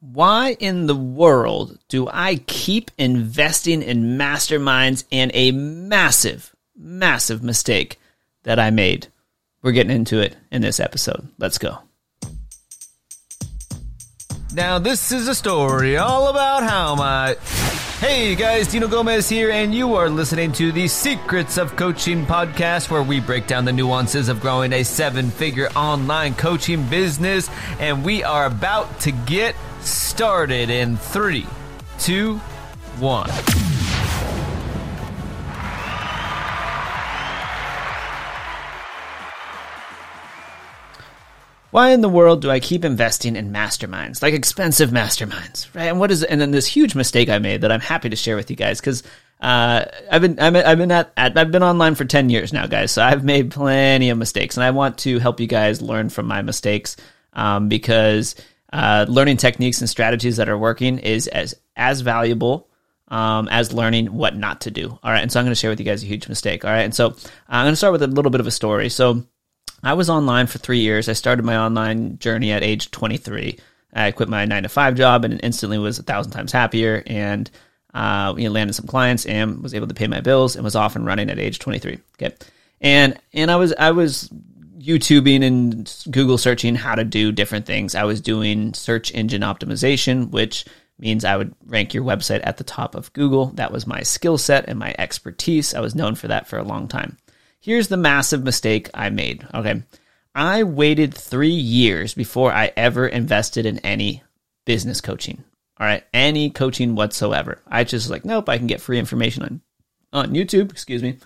Why in the world do I keep investing in masterminds and a massive, massive mistake that I made? We're getting into it in this episode. Let's go. Now, this is a story all about how my. Hey guys, Dino Gomez here, and you are listening to the Secrets of Coaching podcast, where we break down the nuances of growing a seven figure online coaching business. And we are about to get started in three, two, one. Why in the world do I keep investing in masterminds, like expensive masterminds, right? And what is and then this huge mistake I made that I'm happy to share with you guys because uh, I've been been, I've been at, at, I've been online for ten years now, guys. So I've made plenty of mistakes, and I want to help you guys learn from my mistakes um, because uh, learning techniques and strategies that are working is as as valuable um, as learning what not to do. All right, and so I'm going to share with you guys a huge mistake. All right, and so I'm going to start with a little bit of a story. So I was online for three years. I started my online journey at age 23. I quit my nine to five job and instantly was a thousand times happier and uh, you know, landed some clients and was able to pay my bills and was off and running at age 23. Okay. And, and I was, I was YouTubing and Google searching how to do different things. I was doing search engine optimization, which means I would rank your website at the top of Google. That was my skill set and my expertise. I was known for that for a long time. Here's the massive mistake I made. Okay. I waited three years before I ever invested in any business coaching. All right. Any coaching whatsoever. I just like, nope, I can get free information on, on YouTube, excuse me.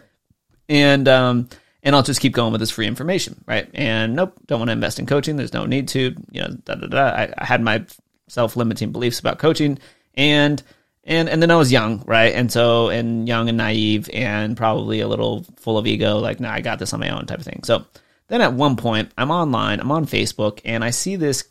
And, um, and I'll just keep going with this free information, right? And nope, don't want to invest in coaching. There's no need to, you know, da da da. I, I had my self limiting beliefs about coaching, and and and then I was young, right? And so and young and naive and probably a little full of ego, like, nah, I got this on my own type of thing. So then at one point, I'm online, I'm on Facebook, and I see this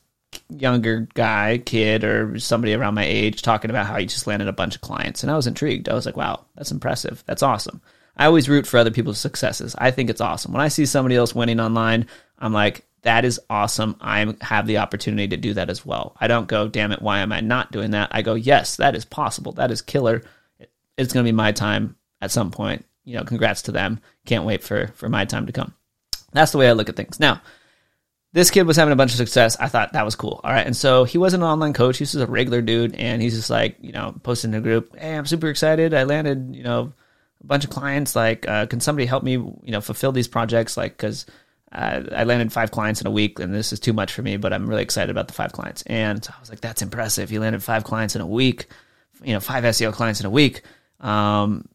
younger guy, kid, or somebody around my age talking about how he just landed a bunch of clients, and I was intrigued. I was like, wow, that's impressive. That's awesome. I always root for other people's successes. I think it's awesome. When I see somebody else winning online, I'm like, that is awesome. I have the opportunity to do that as well. I don't go, damn it, why am I not doing that? I go, yes, that is possible. That is killer. It's going to be my time at some point. You know, congrats to them. Can't wait for for my time to come. That's the way I look at things. Now, this kid was having a bunch of success. I thought that was cool. All right. And so he wasn't an online coach. He's just a regular dude. And he's just like, you know, posting in a group, Hey, I'm super excited. I landed, you know, a bunch of clients. Like, uh, can somebody help me, you know, fulfill these projects? Like, cause uh, I landed five clients in a week, and this is too much for me, but I'm really excited about the five clients. And I was like, that's impressive. He landed five clients in a week, you know, five SEO clients in a week. Um,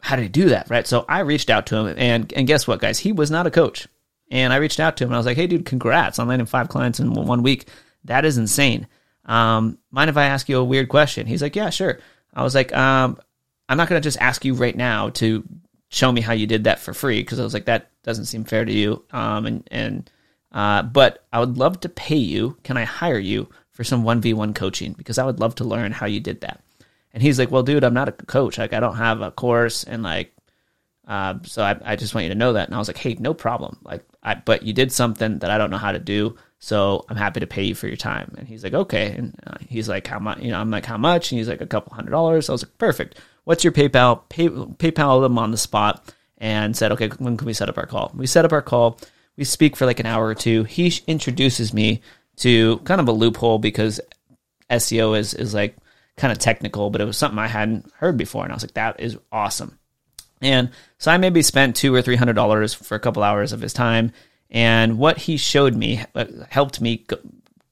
how did he do that? Right. So I reached out to him, and and guess what, guys? He was not a coach. And I reached out to him, and I was like, hey, dude, congrats on landing five clients in one week. That is insane. Um, mind if I ask you a weird question? He's like, yeah, sure. I was like, um, I'm not going to just ask you right now to show me how you did that for free because I was like, that doesn't seem fair to you. Um, and and uh, but I would love to pay you. Can I hire you for some one v one coaching because I would love to learn how you did that. And he's like, well, dude, I'm not a coach. Like, I don't have a course, and like, uh, so I, I just want you to know that. And I was like, hey, no problem. Like, I but you did something that I don't know how to do. So I'm happy to pay you for your time. And he's like, okay. And uh, he's like, how much? You know, I'm like, how much? And he's like, a couple hundred dollars. So I was like, perfect what's your PayPal? Pay, PayPal them on the spot and said, okay, when can we set up our call? We set up our call. We speak for like an hour or two. He introduces me to kind of a loophole because SEO is is like kind of technical, but it was something I hadn't heard before, and I was like, that is awesome. And so I maybe spent two or three hundred dollars for a couple hours of his time, and what he showed me uh, helped me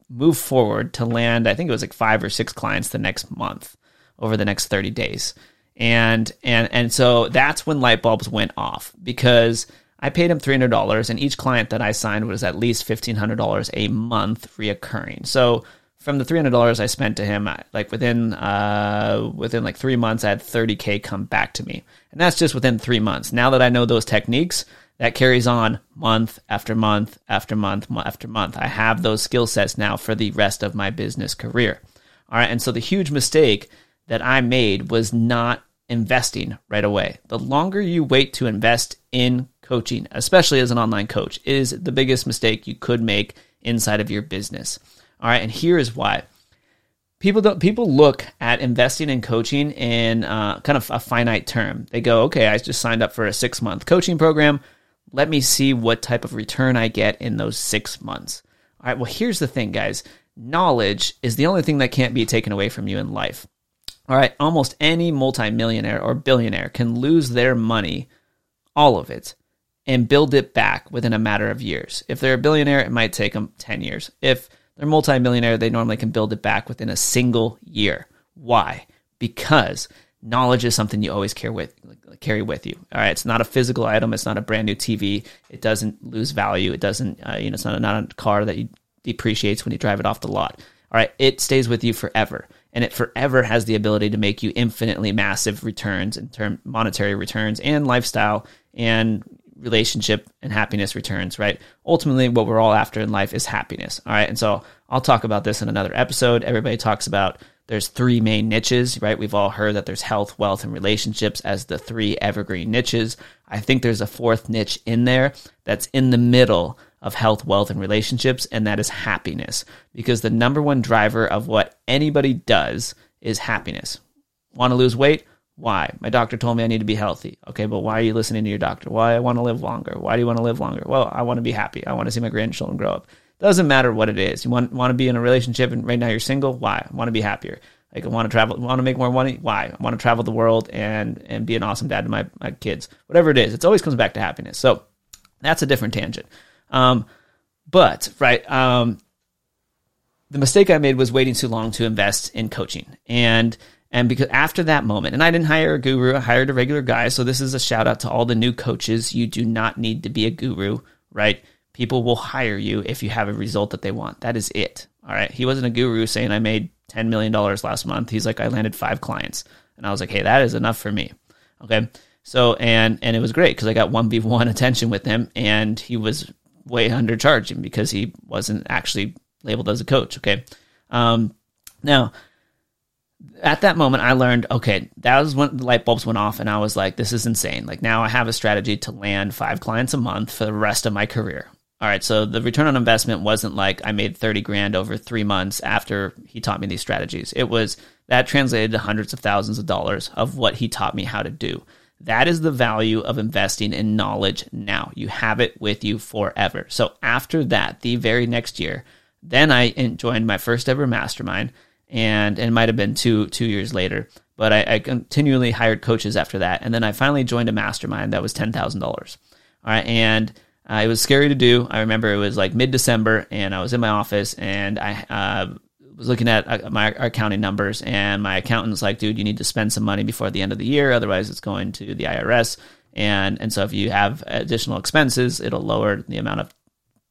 move forward to land. I think it was like five or six clients the next month over the next thirty days and and and so that's when light bulbs went off because I paid him three hundred dollars, and each client that I signed was at least fifteen hundred dollars a month reoccurring. So from the three hundred dollars I spent to him, like within uh, within like three months, I had thirty k come back to me, and that's just within three months. Now that I know those techniques, that carries on month after month after month after month. I have those skill sets now for the rest of my business career. All right, and so the huge mistake that I made was not investing right away. The longer you wait to invest in coaching, especially as an online coach, is the biggest mistake you could make inside of your business. All right, and here is why. people don't people look at investing in coaching in uh, kind of a finite term. They go, okay, I just signed up for a six month coaching program. Let me see what type of return I get in those six months. All right. Well, here's the thing, guys. Knowledge is the only thing that can't be taken away from you in life. All right. Almost any multimillionaire or billionaire can lose their money, all of it, and build it back within a matter of years. If they're a billionaire, it might take them 10 years. If they're multimillionaire, they normally can build it back within a single year. Why? Because knowledge is something you always carry with carry with you. All right, it's not a physical item. It's not a brand new TV. It doesn't lose value. It doesn't. Uh, you know, it's not a, not a car that you depreciates when you drive it off the lot. All right, it stays with you forever, and it forever has the ability to make you infinitely massive returns in term monetary returns and lifestyle and relationship and happiness returns, right? Ultimately, what we're all after in life is happiness. All right. And so I'll talk about this in another episode. Everybody talks about there's three main niches, right? We've all heard that there's health, wealth, and relationships as the three evergreen niches. I think there's a fourth niche in there that's in the middle of health, wealth, and relationships, and that is happiness. Because the number one driver of what anybody does is happiness. Want to lose weight? Why? My doctor told me I need to be healthy. Okay, but why are you listening to your doctor? Why I want to live longer? Why do you want to live longer? Well, I want to be happy. I want to see my grandchildren grow up. Doesn't matter what it is. You want want to be in a relationship and right now you're single. Why? I want to be happier. Like I want to travel, want to make more money. Why? I want to travel the world and and be an awesome dad to my my kids. Whatever it is, it always comes back to happiness. So that's a different tangent. Um, but right, um, the mistake I made was waiting too long to invest in coaching and and because after that moment, and I didn't hire a guru, I hired a regular guy. So this is a shout out to all the new coaches. You do not need to be a guru, right? People will hire you if you have a result that they want. That is it. All right. He wasn't a guru saying I made $10 million last month. He's like, I landed five clients. And I was like, hey, that is enough for me. Okay. So, and, and it was great because I got 1v1 attention with him and he was way undercharging because he wasn't actually labeled as a coach. Okay. Um, now, at that moment, I learned okay, that was when the light bulbs went off, and I was like, this is insane. Like, now I have a strategy to land five clients a month for the rest of my career. All right, so the return on investment wasn't like I made 30 grand over three months after he taught me these strategies. It was that translated to hundreds of thousands of dollars of what he taught me how to do. That is the value of investing in knowledge now. You have it with you forever. So after that, the very next year, then I joined my first ever mastermind and, it might have been two two years later. But I, I, continually hired coaches after that, and then I finally joined a mastermind that was ten thousand dollars. All right, and uh, it was scary to do. I remember it was like mid December, and I was in my office, and I uh, was looking at uh, my accounting numbers, and my accountant's like, "Dude, you need to spend some money before the end of the year, otherwise it's going to the IRS." And and so if you have additional expenses, it'll lower the amount of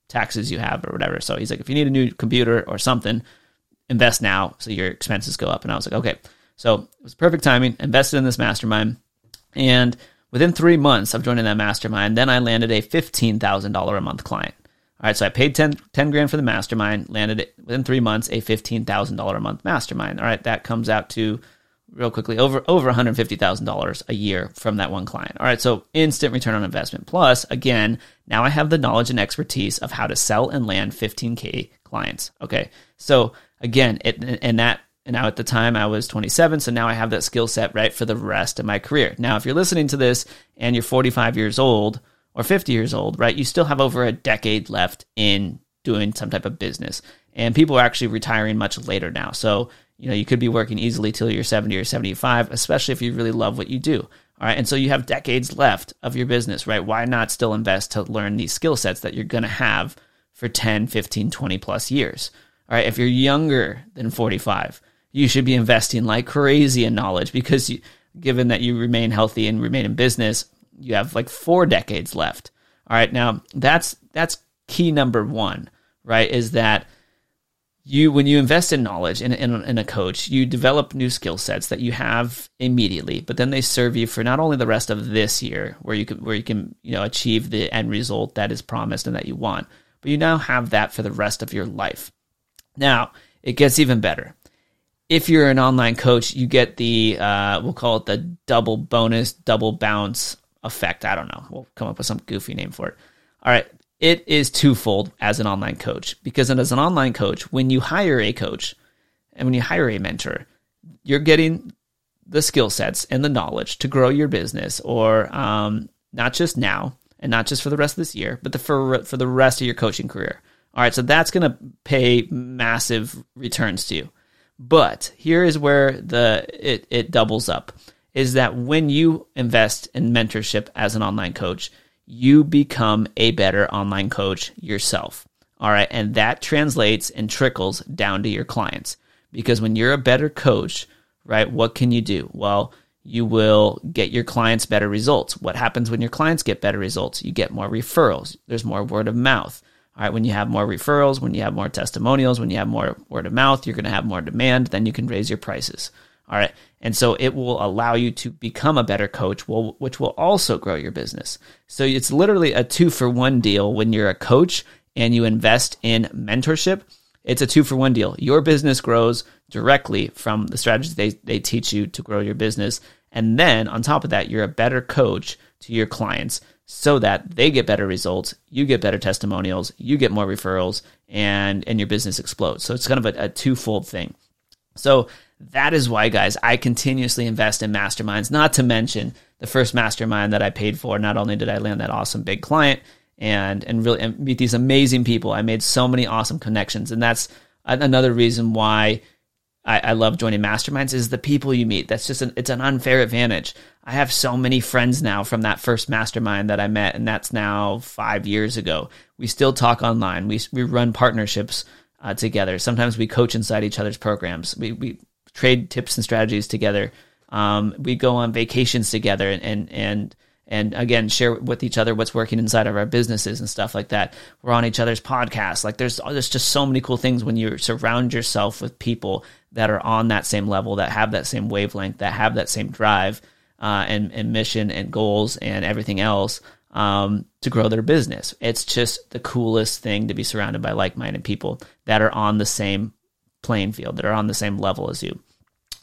taxes you have or whatever. So he's like, if you need a new computer or something, invest now so your expenses go up. And I was like, okay. So it was perfect timing, invested in this mastermind. And within three months of joining that mastermind, then I landed a $15,000 a month client. All right, so I paid 10, 10 grand for the mastermind, landed it within three months, a $15,000 a month mastermind. All right, that comes out to real quickly over over $150,000 a year from that one client. All right, so instant return on investment. Plus, again, now I have the knowledge and expertise of how to sell and land 15k clients. Okay, so again, it, and that and now at the time I was 27, so now I have that skill set right for the rest of my career. Now, if you're listening to this and you're 45 years old or 50 years old, right, you still have over a decade left in doing some type of business. And people are actually retiring much later now. So, you know, you could be working easily till you're 70 or 75, especially if you really love what you do. All right. And so you have decades left of your business, right? Why not still invest to learn these skill sets that you're going to have for 10, 15, 20 plus years? All right, if you're younger than 45, you should be investing like crazy in knowledge because you, given that you remain healthy and remain in business, you have like four decades left. All right, now that's that's key number one, right? Is that you when you invest in knowledge in, in, in a coach, you develop new skill sets that you have immediately, but then they serve you for not only the rest of this year, where you can where you can you know achieve the end result that is promised and that you want, but you now have that for the rest of your life. Now, it gets even better. If you're an online coach, you get the, uh, we'll call it the double bonus, double bounce effect. I don't know. We'll come up with some goofy name for it. All right. It is twofold as an online coach because as an online coach, when you hire a coach, and when you hire a mentor, you're getting the skill sets and the knowledge to grow your business, or um, not just now and not just for the rest of this year, but the, for for the rest of your coaching career. All right, so that's going to pay massive returns to you. But here is where the it, it doubles up is that when you invest in mentorship as an online coach, you become a better online coach yourself. All right. And that translates and trickles down to your clients. Because when you're a better coach, right, what can you do? Well, you will get your clients better results. What happens when your clients get better results? You get more referrals. There's more word of mouth. All right, when you have more referrals, when you have more testimonials, when you have more word of mouth, you're going to have more demand, then you can raise your prices. All right. And so it will allow you to become a better coach, which will also grow your business. So it's literally a two for one deal when you're a coach and you invest in mentorship. It's a two for one deal. Your business grows directly from the strategies they, they teach you to grow your business. And then on top of that, you're a better coach to your clients so that they get better results, you get better testimonials, you get more referrals, and, and your business explodes. So it's kind of a, a twofold thing. So that is why, guys, I continuously invest in masterminds, not to mention the first mastermind that I paid for. Not only did I land that awesome big client and, and really and meet these amazing people, I made so many awesome connections. And that's another reason why I, I love joining masterminds is the people you meet. That's just an, it's an unfair advantage. I have so many friends now from that first mastermind that I met, and that's now five years ago. We still talk online. We, we run partnerships uh, together. Sometimes we coach inside each other's programs. We, we trade tips and strategies together. Um, we go on vacations together and, and, and, and again, share with each other what's working inside of our businesses and stuff like that. We're on each other's podcasts. Like there's, there's just so many cool things when you surround yourself with people that are on that same level, that have that same wavelength, that have that same drive, uh, and, and mission and goals and everything else um, to grow their business. It's just the coolest thing to be surrounded by like minded people that are on the same playing field, that are on the same level as you.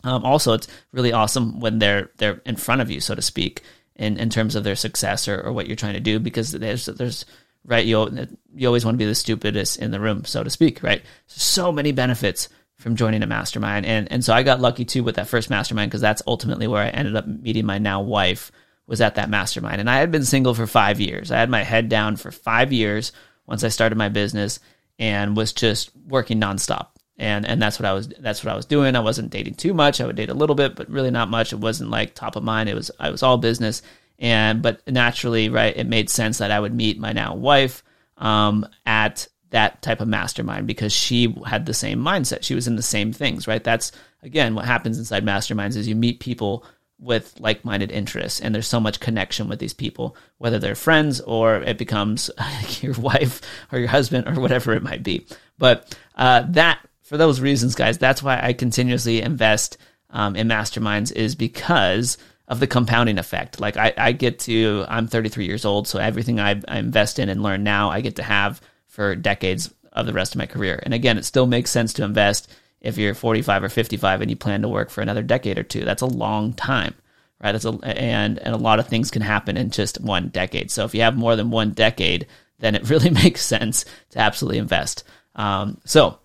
Um, also, it's really awesome when they're they're in front of you, so to speak, in, in terms of their success or, or what you're trying to do, because there's there's right you you always want to be the stupidest in the room, so to speak, right? So many benefits from joining a mastermind, and and so I got lucky too with that first mastermind because that's ultimately where I ended up meeting my now wife was at that mastermind, and I had been single for five years. I had my head down for five years once I started my business and was just working nonstop and and that's what I was that's what I was doing. I wasn't dating too much. I would date a little bit, but really not much. It wasn't like top of mind. It was I was all business, and but naturally, right, it made sense that I would meet my now wife um, at that type of mastermind because she had the same mindset. She was in the same things, right? That's again what happens inside masterminds is you meet people with like-minded interests and there's so much connection with these people whether they're friends or it becomes your wife or your husband or whatever it might be but uh, that for those reasons, guys, that's why I continuously invest um, in masterminds is because of the compounding effect. Like I, I get to, I'm 33 years old, so everything I, I invest in and learn now, I get to have for decades of the rest of my career. And again, it still makes sense to invest if you're 45 or 55 and you plan to work for another decade or two. That's a long time, right? That's a, and and a lot of things can happen in just one decade. So if you have more than one decade, then it really makes sense to absolutely invest. Um, so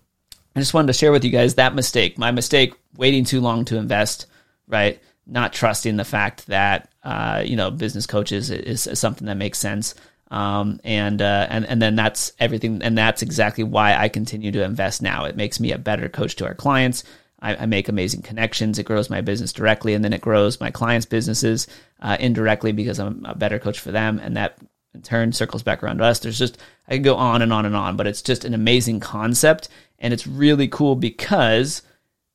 I just wanted to share with you guys that mistake. My mistake, waiting too long to invest, right? Not trusting the fact that uh, you know business coaches is, is, something that makes sense. Um, and uh, and and then that's everything, and that's exactly why I continue to invest now. It makes me a better coach to our clients. I, I make amazing connections. It grows my business directly, and then it grows my clients' businesses uh, indirectly because I'm a better coach for them, and that in turn circles back around to us. There's just I can go on and on and on, but it's just an amazing concept, and it's really cool because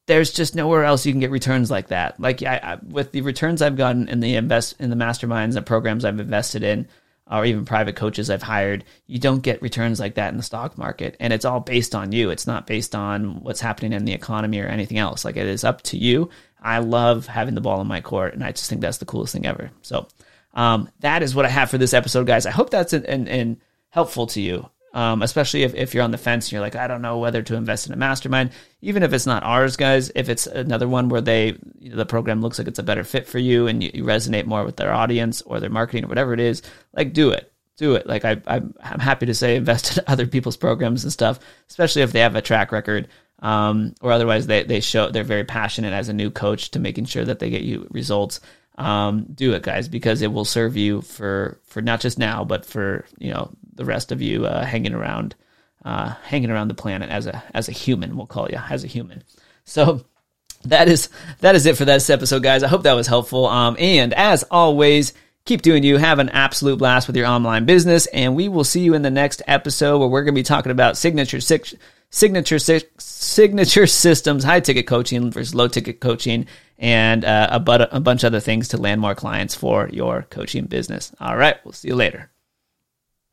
there's just nowhere else you can get returns like that. Like I, I, with the returns I've gotten in the invest in the masterminds and programs I've invested in, or even private coaches I've hired, you don't get returns like that in the stock market. And it's all based on you. It's not based on what's happening in the economy or anything else. Like it is up to you. I love having the ball in my court, and I just think that's the coolest thing ever. So um, that is what I have for this episode, guys. I hope that's an, an, an helpful to you um, especially if, if you're on the fence and you're like, I don't know whether to invest in a mastermind, even if it's not ours, guys, if it's another one where they, you know, the program looks like it's a better fit for you and you, you, resonate more with their audience or their marketing or whatever it is, like do it. Do it. Like I, I'm, I'm happy to say invest in other people's programs and stuff, especially if they have a track record um, or otherwise they, they show they're very passionate as a new coach to making sure that they get you results. Um, do it, guys, because it will serve you for for not just now, but for you know the rest of you uh, hanging around, uh, hanging around the planet as a as a human. We'll call you as a human. So that is that is it for this episode, guys. I hope that was helpful. Um, and as always, keep doing you. Have an absolute blast with your online business, and we will see you in the next episode where we're going to be talking about signature six, signature signature systems, high ticket coaching versus low ticket coaching, and uh, a, but, a bunch of other things to land more clients for your coaching business. All right, we'll see you later.